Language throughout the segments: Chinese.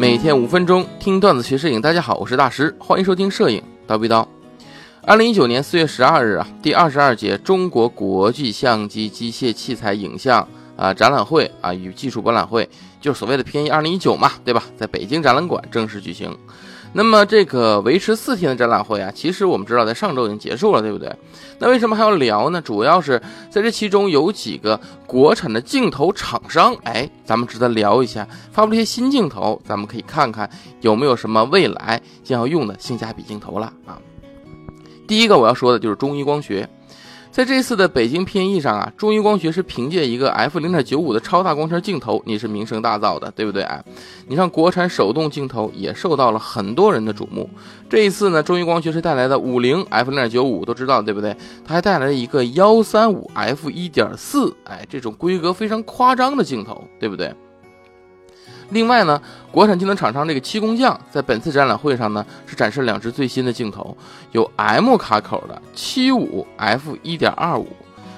每天五分钟听段子学摄影，大家好，我是大师，欢迎收听摄影叨逼叨。二零一九年四月十二日啊，第二十二届中国国际相机机械器材影像啊展览会啊与技术博览会，就是所谓的 PNE 二零一九嘛，对吧？在北京展览馆正式举行。那么这个维持四天的展览会啊，其实我们知道在上周已经结束了，对不对？那为什么还要聊呢？主要是在这其中有几个国产的镜头厂商，哎，咱们值得聊一下，发布了一些新镜头，咱们可以看看有没有什么未来将要用的性价比镜头了啊。第一个我要说的就是中医光学。在这次的北京 PNE 上啊，中医光学是凭借一个 f 零点九五的超大光圈镜头，你是名声大噪的，对不对啊？你像国产手动镜头也受到了很多人的瞩目。这一次呢，中医光学是带来的五零 f 零点九五，都知道对不对？它还带来了一个幺三五 f 一点四，哎，这种规格非常夸张的镜头，对不对？另外呢，国产镜头厂商这个七工匠在本次展览会上呢，是展示两支最新的镜头，有 M 卡口的七五 f 一点二五。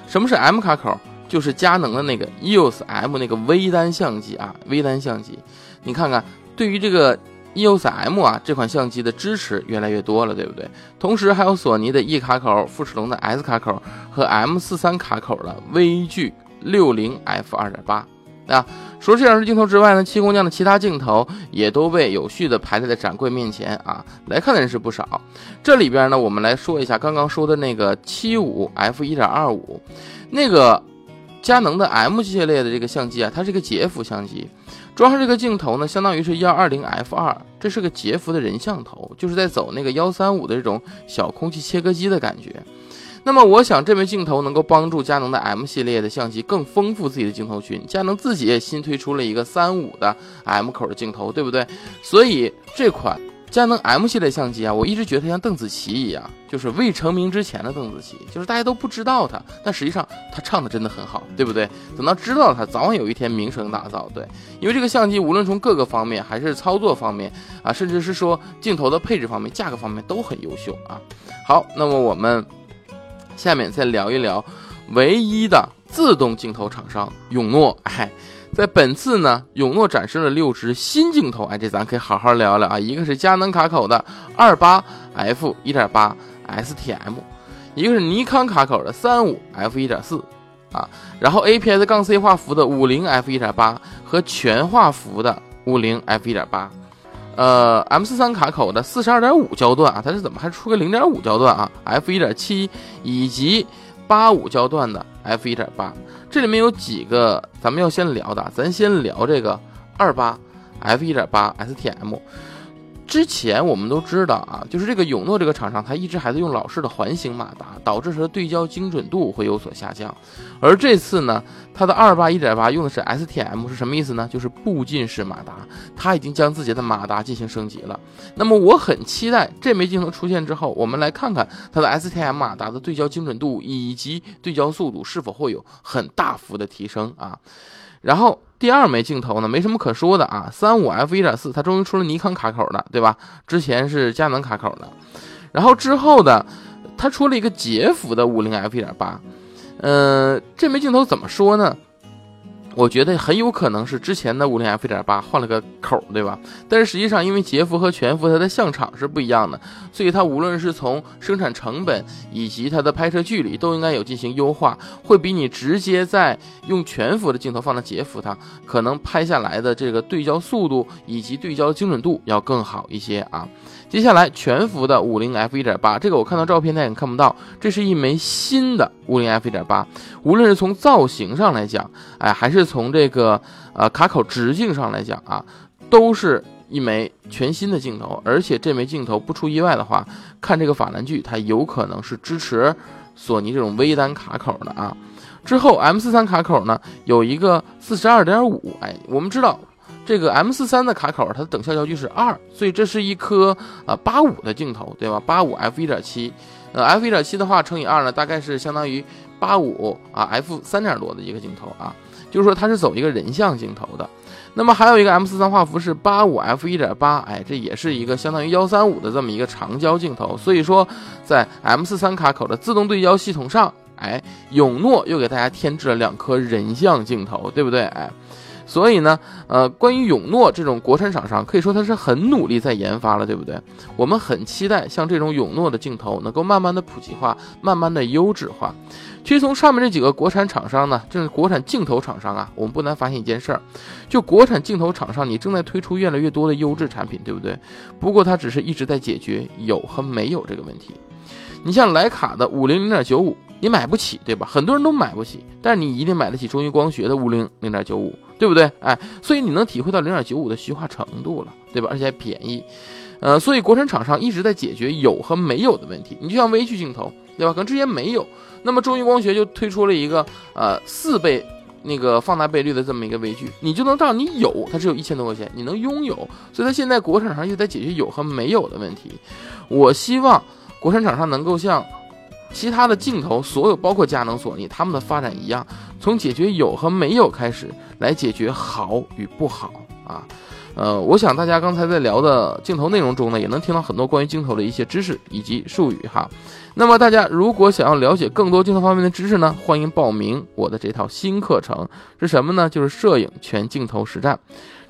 什么是 M 卡口？就是佳能的那个 EOS M 那个微单相机啊，微单相机。你看看，对于这个 EOS M 啊这款相机的支持越来越多了，对不对？同时还有索尼的 E 卡口、富士龙的 S 卡口和 M 四三卡口的微距六零 f 二点八。啊，除了这两支镜头之外呢，七工匠的其他镜头也都被有序的排列在展柜面前啊，来看的人是不少。这里边呢，我们来说一下刚刚说的那个七五 f 一点二五，那个佳能的 M 系列的这个相机啊，它是一个截幅相机，装上这个镜头呢，相当于是幺二零 f 二，这是个截幅的人像头，就是在走那个幺三五的这种小空气切割机的感觉。那么我想，这枚镜头能够帮助佳能的 M 系列的相机更丰富自己的镜头群。佳能自己也新推出了一个三五的 M 口的镜头，对不对？所以这款佳能 M 系列相机啊，我一直觉得它像邓紫棋一样，就是未成名之前的邓紫棋，就是大家都不知道她，但实际上她唱的真的很好，对不对？等到知道她，早晚有一天名声大噪。对，因为这个相机无论从各个方面，还是操作方面啊，甚至是说镜头的配置方面、价格方面都很优秀啊。好，那么我们。下面再聊一聊唯一的自动镜头厂商永诺。哎，在本次呢，永诺展示了六支新镜头。哎，这咱可以好好聊聊啊。一个是佳能卡口的二八 f 一点八 STM，一个是尼康卡口的三五 f 一点四啊，然后 APS 杠 C 画幅的五零 f 一点八和全画幅的五零 f 一点八。呃，M 四三卡口的四十二点五焦段啊，它是怎么还出个零点五焦段啊？F 一点七以及八五焦段的 F 一点八，这里面有几个咱们要先聊的，咱先聊这个二八 F 一点八 STM。之前我们都知道啊，就是这个永诺这个厂商，它一直还在用老式的环形马达，导致它的对焦精准度会有所下降。而这次呢，它的二八一点八用的是 STM，是什么意思呢？就是步进式马达，它已经将自己的马达进行升级了。那么我很期待这枚镜头出现之后，我们来看看它的 STM 马达的对焦精准度以及对焦速度是否会有很大幅的提升啊。然后第二枚镜头呢，没什么可说的啊，三五 f 一点四，它终于出了尼康卡口的，对吧？之前是佳能卡口的，然后之后的，它出了一个杰弗的五零 f 一点八，嗯，这枚镜头怎么说呢？我觉得很有可能是之前的五零 f 点八换了个口，对吧？但是实际上，因为捷幅和全幅它的相场是不一样的，所以它无论是从生产成本以及它的拍摄距离都应该有进行优化，会比你直接在用全幅的镜头放到捷幅，它可能拍下来的这个对焦速度以及对焦精准度要更好一些啊。接下来全幅的五零 f 一点八，这个我看到照片，大家看不到，这是一枚新的五零 f 一点八。无论是从造型上来讲，哎，还是从这个呃卡口直径上来讲啊，都是一枚全新的镜头。而且这枚镜头不出意外的话，看这个法兰距，它有可能是支持索尼这种微单卡口的啊。之后 M 四三卡口呢，有一个四十二点五，哎，我们知道。这个 M 四三的卡口，它的等效焦距是二，所以这是一颗呃八五的镜头，对吧？八五 f 一点七，呃 f 一点七的话乘以二呢，大概是相当于八五啊 f 三点多的一个镜头啊，就是说它是走一个人像镜头的。那么还有一个 M 四三画幅是八五 f 一点八，哎，这也是一个相当于幺三五的这么一个长焦镜头。所以说在 M 四三卡口的自动对焦系统上，哎，永诺又给大家添置了两颗人像镜头，对不对？哎。所以呢，呃，关于永诺这种国产厂商，可以说它是很努力在研发了，对不对？我们很期待像这种永诺的镜头能够慢慢的普及化，慢慢的优质化。其实从上面这几个国产厂商呢，就是国产镜头厂商啊，我们不难发现一件事儿，就国产镜头厂商，你正在推出越来越多的优质产品，对不对？不过它只是一直在解决有和没有这个问题。你像徕卡的五零零点九五，你买不起，对吧？很多人都买不起，但是你一定买得起中医光学的五零零点九五，对不对？哎，所以你能体会到零点九五的虚化程度了，对吧？而且还便宜。呃，所以国产厂商一直在解决有和没有的问题。你就像微距镜头，对吧？可能之前没有，那么中医光学就推出了一个呃四倍那个放大倍率的这么一个微距，你就能到你有，它只有一千多块钱，你能拥有。所以它现在国产上又在解决有和没有的问题。我希望国产厂商能够像其他的镜头，所有包括佳能、索尼他们的发展一样，从解决有和没有开始，来解决好与不好啊。呃，我想大家刚才在聊的镜头内容中呢，也能听到很多关于镜头的一些知识以及术语哈。那么大家如果想要了解更多镜头方面的知识呢，欢迎报名我的这套新课程，是什么呢？就是摄影全镜头实战。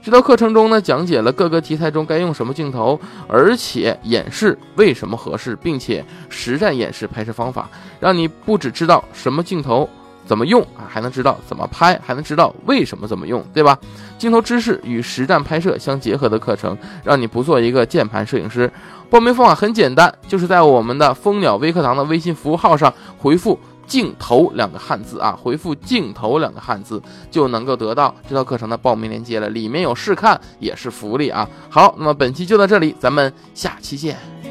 这套课程中呢，讲解了各个题材中该用什么镜头，而且演示为什么合适，并且实战演示拍摄方法，让你不只知道什么镜头。怎么用啊？还能知道怎么拍，还能知道为什么怎么用，对吧？镜头知识与实战拍摄相结合的课程，让你不做一个键盘摄影师。报名方法很简单，就是在我们的蜂鸟微课堂的微信服务号上回复“镜头”两个汉字啊，回复“镜头”两个汉字就能够得到这套课程的报名链接了。里面有试看，也是福利啊。好，那么本期就到这里，咱们下期见。